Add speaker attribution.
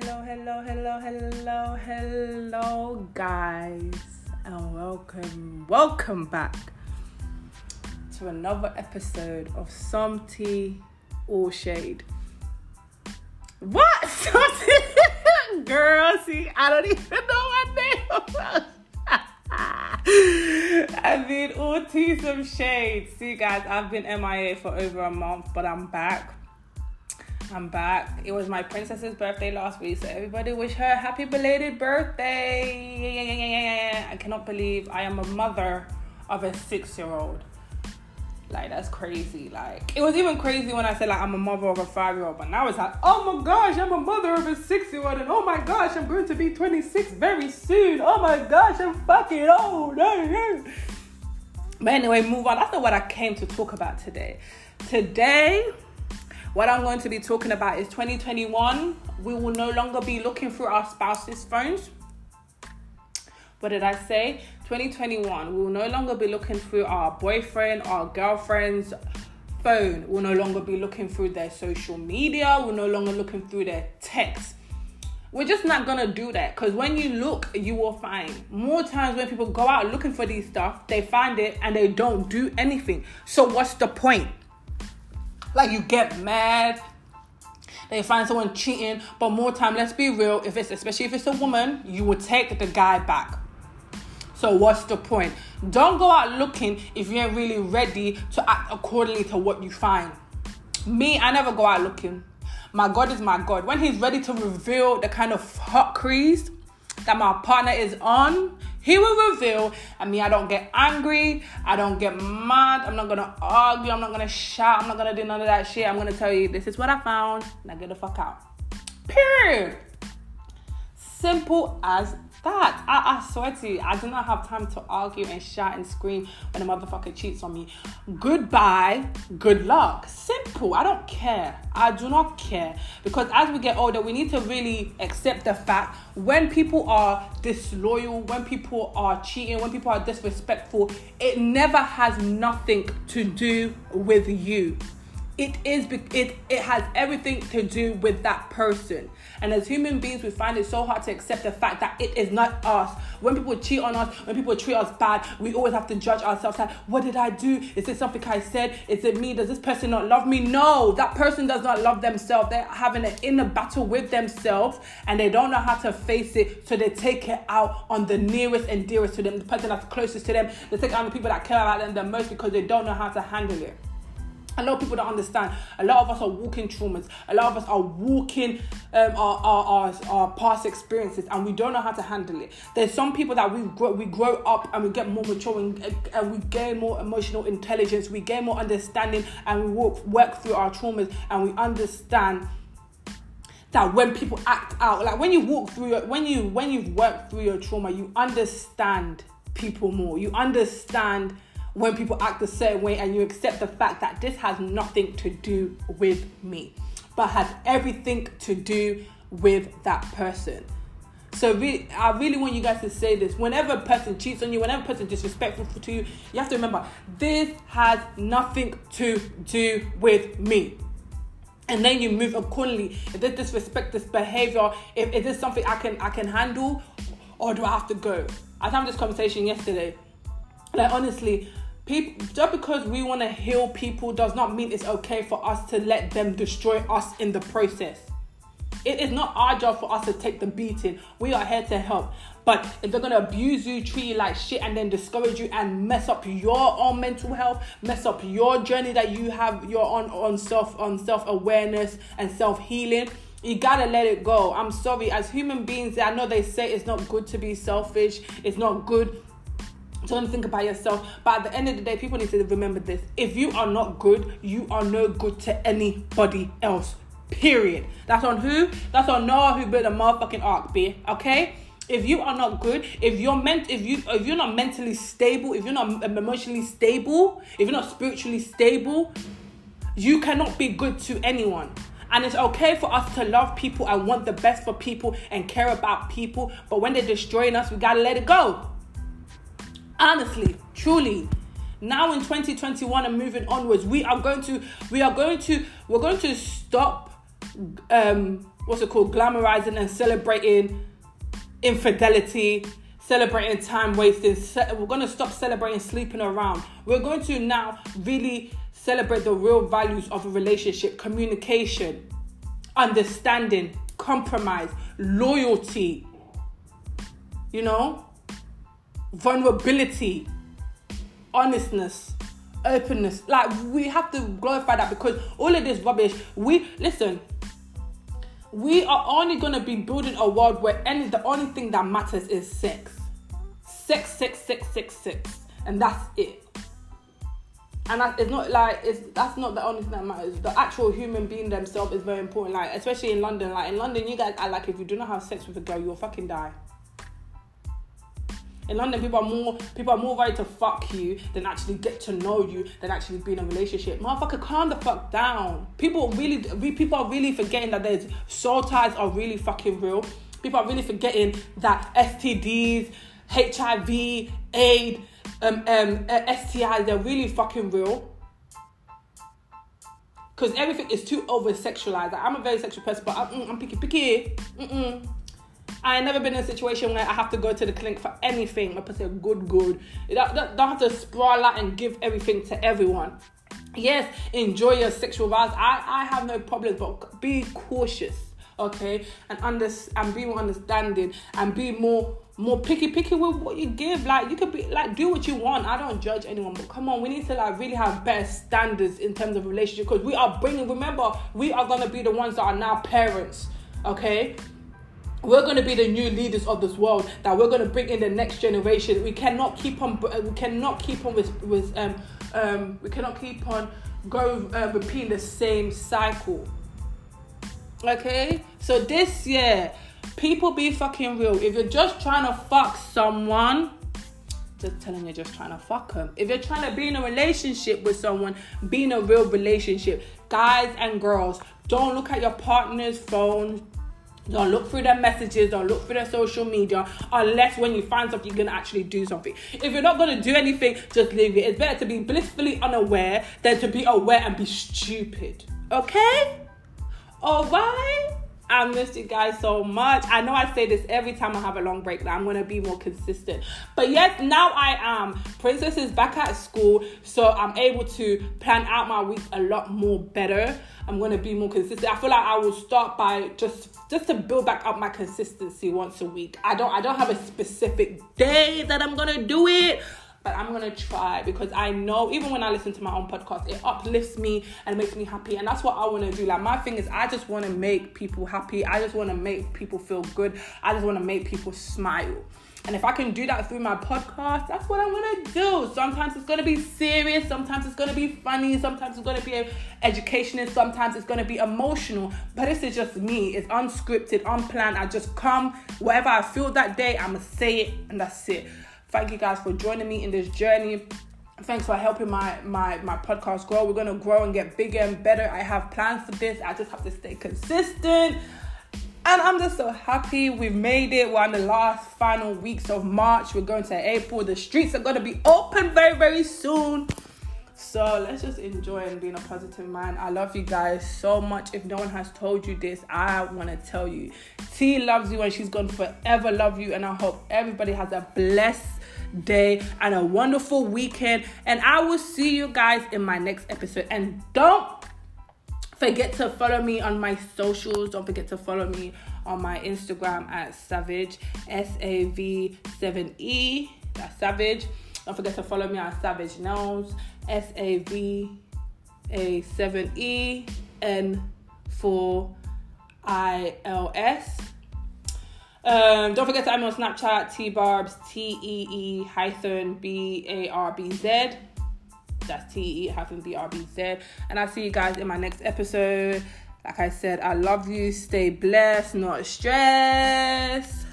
Speaker 1: hello, hello, hello, hello, hello, guys, and welcome, welcome back to another episode of Some Tea or Shade. What? Girl, see, I don't even know my name. I mean, all tea, some shade. See, guys, I've been MIA for over a month, but I'm back. I'm back. It was my princess's birthday last week, so everybody wish her a happy belated birthday. I cannot believe I am a mother of a six year old. Like that's crazy. Like it was even crazy when I said like I'm a mother of a five year old, but now it's like, oh my gosh, I'm a mother of a six year old, and oh my gosh, I'm going to be 26 very soon. Oh my gosh, I'm fucking old. But anyway, move on. That's not what I came to talk about today. Today what I'm going to be talking about is 2021. We will no longer be looking through our spouse's phones. What did I say? 2021. We will no longer be looking through our boyfriend, our girlfriend's phone. We'll no longer be looking through their social media. We're no longer looking through their texts. We're just not gonna do that because when you look, you will find more times when people go out looking for these stuff, they find it and they don't do anything. So, what's the point? Like you get mad. They find someone cheating, but more time, let's be real, if it's especially if it's a woman, you will take the guy back. So what's the point? Don't go out looking if you ain't really ready to act accordingly to what you find. Me, I never go out looking. My God is my God. When He's ready to reveal the kind of hot crease that my partner is on, he will reveal. I mean, I don't get angry. I don't get mad. I'm not gonna argue. I'm not gonna shout. I'm not gonna do none of that shit. I'm gonna tell you this is what I found. Now get the fuck out. Period. Simple as that. I, I swear to you, I do not have time to argue and shout and scream when a motherfucker cheats on me. Goodbye, good luck. Simple. I don't care. I do not care. Because as we get older, we need to really accept the fact when people are disloyal, when people are cheating, when people are disrespectful, it never has nothing to do with you it is it it has everything to do with that person. And as human beings we find it so hard to accept the fact that it is not us. When people cheat on us when people treat us bad we always have to judge ourselves. Like what did i do? Is it something i said? Is it me? Does this person not love me? No that person does not love themselves. They're having an inner battle with themselves and they don't know how to face it. So they take it out on the nearest and dearest to them the person that's closest to them. They take it on the people that care about them the most because they don't know how to handle it a lot of people don't understand. A lot of us are walking traumas. A lot of us are walking um, our, our, our, our, past experiences and we don't know how to handle it. There's some people that we grow, we grow up and we get more mature and, and we gain more emotional intelligence. We gain more understanding and we work, work through our traumas and we understand that when people act out, like when you walk through your, when you when you've worked through your trauma, you understand people more. You understand when people act a certain way and you accept the fact that this has nothing to do with me, but has everything to do with that person. So I really want you guys to say this. Whenever a person cheats on you, whenever a person is disrespectful to you, you have to remember this has nothing to do with me. And then you move accordingly. If this disrespect, this behavior, if is this something I can I can handle, or do I have to go? I had this conversation yesterday. Like honestly, people just because we want to heal people does not mean it's okay for us to let them destroy us in the process. It is not our job for us to take the beating. We are here to help. But if they're gonna abuse you treat you like shit and then discourage you and mess up your own mental health mess up your journey that you have your on on self on self-awareness and self-healing you gotta let it go. I'm sorry, as human beings, I know they say it's not good to be selfish, it's not good don't think about yourself. But at the end of the day, people need to remember this. If you are not good, you are no good to anybody else. Period. That's on who? That's on Noah who built a motherfucking ark, B. Okay? If you are not good, if you're meant if you if you're not mentally stable, if you're not emotionally stable, if you're not spiritually stable, you cannot be good to anyone. And it's okay for us to love people and want the best for people and care about people, but when they're destroying us, we gotta let it go honestly, truly, now in 2021 and moving onwards, we are going to we are going to we're going to stop um what's it called, glamorizing and celebrating infidelity, celebrating time wasting. We're going to stop celebrating sleeping around. We're going to now really celebrate the real values of a relationship communication, understanding, compromise, loyalty, you know, vulnerability, honestness, openness. Like, we have to glorify that because all of this rubbish, we listen. We are only gonna be building a world where any the only thing that matters is sex. Sex, sex, sex, sex, sex. And that's it and that, it's not like it's that's not the only thing that matters. The actual human being themselves is very important. Like especially in London, like in London, you guys are like if you do not have sex with a girl, you'll fucking die. In London, people are more people are more ready to fuck you than actually get to know you than actually be in a relationship. Motherfucker, calm the fuck down. People really, people are really forgetting that there's soul ties are really fucking real. People are really forgetting that STDs, HIV, AIDS um, um, uh, STIs, they're really fucking real. Because everything is too over sexualized. Like, I'm a very sexual person, but I'm, mm, I'm picky, picky. Mm-mm. I never been in a situation where I have to go to the clinic for anything. My pussy good, good. Don't, don't, have to sprawl out and give everything to everyone. Yes, enjoy your sexual vibes. I, I have no problems, but be cautious, okay? And under, and be more understanding and be more more picky picky with what you give. Like you could be like do what you want. I don't judge anyone, but come on, we need to like really have better standards in terms of relationship because we are bringing. Remember, we are gonna be the ones that are now parents. Okay. We're going to be the new leaders of this world. That we're going to bring in the next generation. We cannot keep on. We cannot keep on with with um um. We cannot keep on going uh, repeating the same cycle. Okay, so this year People be fucking real. If you're just trying to fuck someone, just telling you just trying to fuck them. If you're trying to be in a relationship with someone, be in a real relationship. Guys and girls, don't look at your partner's phone. Don't look through their messages, don't look through their social media, unless when you find something, you're gonna actually do something. If you're not gonna do anything, just leave it. It's better to be blissfully unaware than to be aware and be stupid. Okay? Alright? I missed you guys so much. I know I say this every time I have a long break that I'm gonna be more consistent. But yes, now I am. Princess is back at school, so I'm able to plan out my week a lot more better. I'm gonna be more consistent. I feel like I will start by just just to build back up my consistency once a week. I don't I don't have a specific day that I'm gonna do it but I'm gonna try because I know even when I listen to my own podcast, it uplifts me and makes me happy, and that's what I want to do. Like my thing is, I just want to make people happy. I just want to make people feel good. I just want to make people smile. And if I can do that through my podcast, that's what I want to do. Sometimes it's going to be serious, sometimes it's going to be funny, sometimes it's going to be educational, sometimes it's going to be emotional. But this is just me. It's unscripted, unplanned. I just come, whatever I feel that day, I'm going to say it, and that's it. Thank you guys for joining me in this journey. Thanks for helping my my my podcast grow. We're gonna grow and get bigger and better. I have plans for this. I just have to stay consistent. And I'm just so happy we've made it. We're in the last final weeks of March. We're going to April. The streets are gonna be open very, very soon. So let's just enjoy and be in a positive mind. I love you guys so much. If no one has told you this, I want to tell you. T loves you and she's going to forever love you. And I hope everybody has a blessed day and a wonderful weekend. And I will see you guys in my next episode. And don't forget to follow me on my socials. Don't forget to follow me on my Instagram at Savage S A V 7 E. That's Savage. Don't forget to follow me on Savage Nose S A V A 7 E N 4 I L S. Um, don't forget to add me on Snapchat, T Barbs, T E E hyphen B A R B Z. That's T E hyphen B R B Z. And I'll see you guys in my next episode. Like I said, I love you. Stay blessed, not stressed.